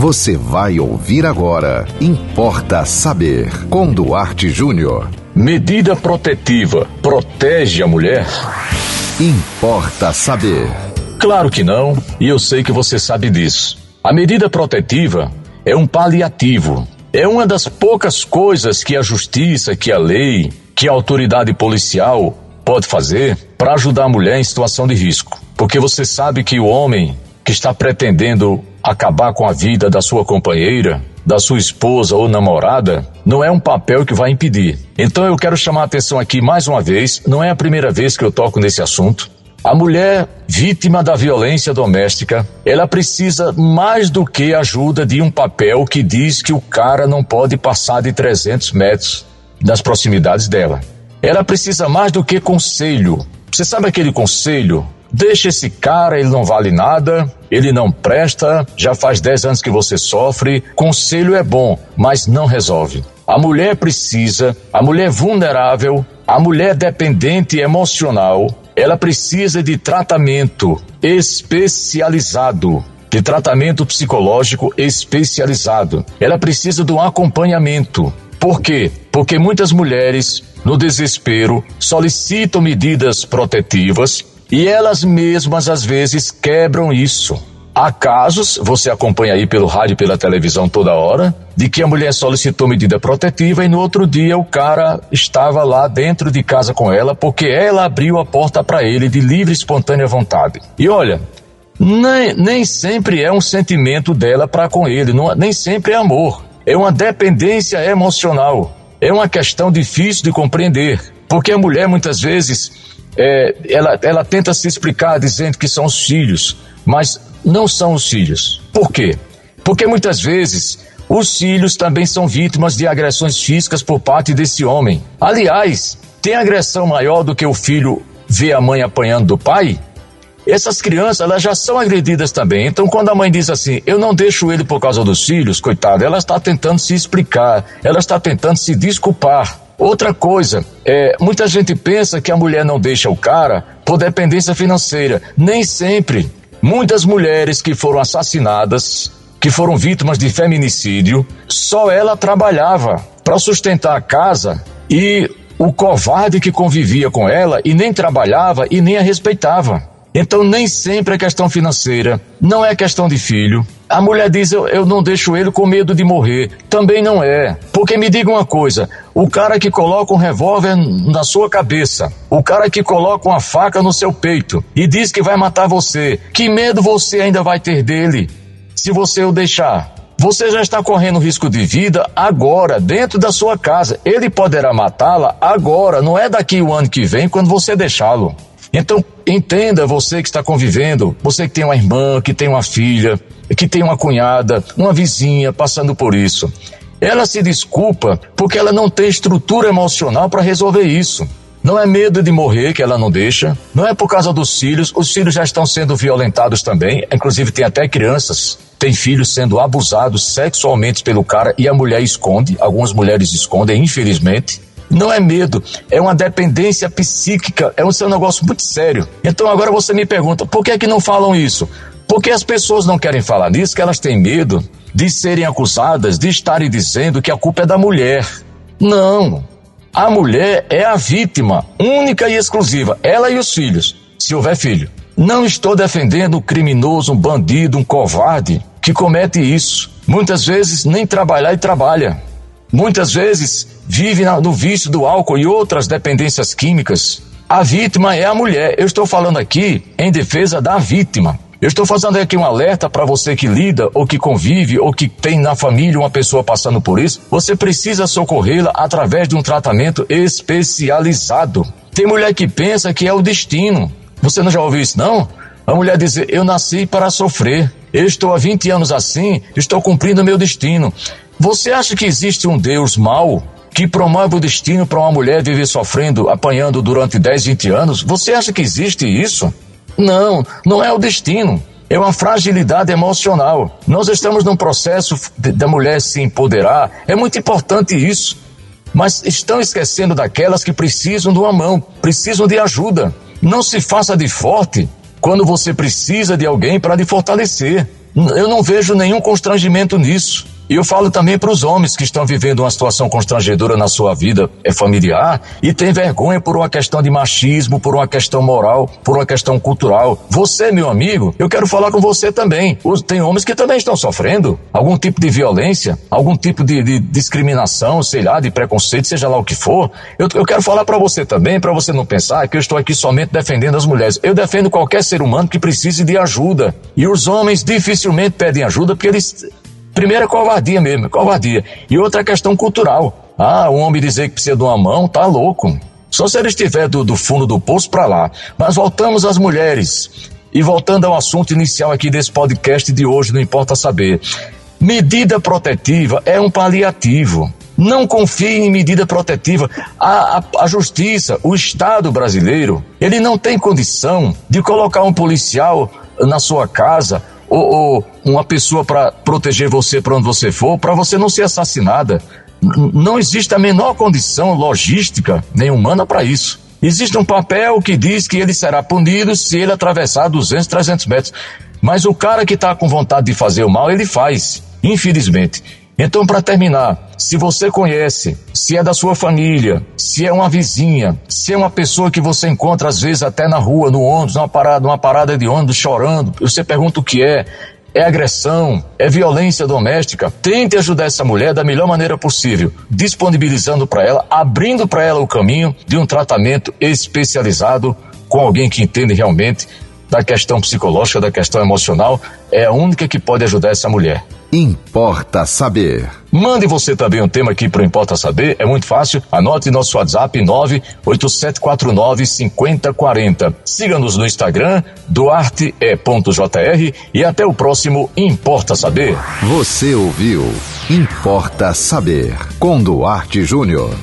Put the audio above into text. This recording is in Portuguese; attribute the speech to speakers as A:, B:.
A: Você vai ouvir agora. Importa saber. Com Duarte Júnior.
B: Medida protetiva protege a mulher?
A: Importa saber.
B: Claro que não, e eu sei que você sabe disso. A medida protetiva é um paliativo. É uma das poucas coisas que a justiça, que a lei, que a autoridade policial pode fazer para ajudar a mulher em situação de risco. Porque você sabe que o homem que está pretendendo acabar com a vida da sua companheira, da sua esposa ou namorada, não é um papel que vai impedir. Então eu quero chamar a atenção aqui mais uma vez, não é a primeira vez que eu toco nesse assunto. A mulher vítima da violência doméstica, ela precisa mais do que ajuda de um papel que diz que o cara não pode passar de 300 metros nas proximidades dela. Ela precisa mais do que conselho. Você sabe aquele conselho Deixa esse cara, ele não vale nada, ele não presta, já faz 10 anos que você sofre. Conselho é bom, mas não resolve. A mulher precisa, a mulher vulnerável, a mulher dependente emocional, ela precisa de tratamento especializado de tratamento psicológico especializado. Ela precisa de um acompanhamento. Por quê? Porque muitas mulheres, no desespero, solicitam medidas protetivas e elas mesmas às vezes quebram isso. Há casos, você acompanha aí pelo rádio e pela televisão toda hora, de que a mulher solicitou medida protetiva e no outro dia o cara estava lá dentro de casa com ela porque ela abriu a porta para ele de livre e espontânea vontade. E olha, nem, nem sempre é um sentimento dela para com ele, não, nem sempre é amor. É uma dependência emocional. É uma questão difícil de compreender, porque a mulher muitas vezes é, ela, ela tenta se explicar dizendo que são os filhos, mas não são os filhos. Por quê? Porque muitas vezes os filhos também são vítimas de agressões físicas por parte desse homem. Aliás, tem agressão maior do que o filho ver a mãe apanhando do pai? Essas crianças, elas já são agredidas também. Então, quando a mãe diz assim, eu não deixo ele por causa dos filhos, coitada, ela está tentando se explicar, ela está tentando se desculpar. Outra coisa, é, muita gente pensa que a mulher não deixa o cara por dependência financeira. Nem sempre. Muitas mulheres que foram assassinadas, que foram vítimas de feminicídio, só ela trabalhava para sustentar a casa e o covarde que convivia com ela e nem trabalhava e nem a respeitava. Então, nem sempre é questão financeira, não é questão de filho. A mulher diz: eu, eu não deixo ele com medo de morrer. Também não é. Porque me diga uma coisa: o cara que coloca um revólver na sua cabeça, o cara que coloca uma faca no seu peito e diz que vai matar você, que medo você ainda vai ter dele se você o deixar? Você já está correndo risco de vida agora, dentro da sua casa. Ele poderá matá-la agora, não é daqui o ano que vem, quando você deixá-lo. Então, entenda você que está convivendo, você que tem uma irmã, que tem uma filha, que tem uma cunhada, uma vizinha passando por isso. Ela se desculpa porque ela não tem estrutura emocional para resolver isso. Não é medo de morrer que ela não deixa, não é por causa dos filhos, os filhos já estão sendo violentados também, inclusive tem até crianças, tem filhos sendo abusados sexualmente pelo cara e a mulher esconde, algumas mulheres escondem, infelizmente. Não é medo, é uma dependência psíquica, é um seu negócio muito sério. Então agora você me pergunta, por que é que não falam isso? Porque as pessoas não querem falar nisso, que elas têm medo de serem acusadas, de estarem dizendo que a culpa é da mulher. Não. A mulher é a vítima, única e exclusiva, ela e os filhos, se houver filho. Não estou defendendo um criminoso, um bandido, um covarde que comete isso. Muitas vezes nem trabalhar e trabalha. Muitas vezes vive no vício do álcool e outras dependências químicas. A vítima é a mulher. Eu estou falando aqui em defesa da vítima. Eu estou fazendo aqui um alerta para você que lida, ou que convive, ou que tem na família uma pessoa passando por isso. Você precisa socorrê-la através de um tratamento especializado. Tem mulher que pensa que é o destino. Você não já ouviu isso, não? A mulher diz: Eu nasci para sofrer. Eu estou há 20 anos assim, estou cumprindo meu destino. Você acha que existe um Deus mau que promove o destino para uma mulher viver sofrendo, apanhando durante 10, 20 anos? Você acha que existe isso? Não, não é o destino. É uma fragilidade emocional. Nós estamos num processo da mulher se empoderar. É muito importante isso. Mas estão esquecendo daquelas que precisam de uma mão, precisam de ajuda. Não se faça de forte quando você precisa de alguém para lhe fortalecer. Eu não vejo nenhum constrangimento nisso. E eu falo também para os homens que estão vivendo uma situação constrangedora na sua vida é familiar e tem vergonha por uma questão de machismo, por uma questão moral, por uma questão cultural. Você, meu amigo, eu quero falar com você também. Tem homens que também estão sofrendo algum tipo de violência, algum tipo de, de discriminação, sei lá, de preconceito, seja lá o que for. Eu, eu quero falar para você também, para você não pensar que eu estou aqui somente defendendo as mulheres. Eu defendo qualquer ser humano que precise de ajuda. E os homens dificilmente pedem ajuda porque eles Primeiro é covardia mesmo, covardia. E outra é questão cultural. Ah, um homem dizer que precisa de uma mão, tá louco. Só se ele estiver do, do fundo do poço para lá. Mas voltamos às mulheres. E voltando ao assunto inicial aqui desse podcast de hoje, não importa saber. Medida protetiva é um paliativo. Não confie em medida protetiva. A, a, a, justiça, o Estado brasileiro, ele não tem condição de colocar um policial na sua casa ou, ou uma pessoa para proteger você para onde você for, para você não ser assassinada. Não existe a menor condição logística nem humana para isso. Existe um papel que diz que ele será punido se ele atravessar 200, 300 metros. Mas o cara que está com vontade de fazer o mal, ele faz, infelizmente. Então, para terminar, se você conhece, se é da sua família, se é uma vizinha, se é uma pessoa que você encontra às vezes até na rua, no ônibus, numa parada, numa parada de ônibus, chorando, você pergunta o que é, é agressão, é violência doméstica. Tente ajudar essa mulher da melhor maneira possível, disponibilizando para ela, abrindo para ela o caminho de um tratamento especializado com alguém que entende realmente da questão psicológica, da questão emocional. É a única que pode ajudar essa mulher.
A: Importa Saber.
B: Mande você também um tema aqui para Importa Saber, é muito fácil. Anote nosso WhatsApp 98749 5040. Siga-nos no Instagram, duarte.jr e até o próximo Importa Saber.
A: Você ouviu Importa Saber com Duarte Júnior.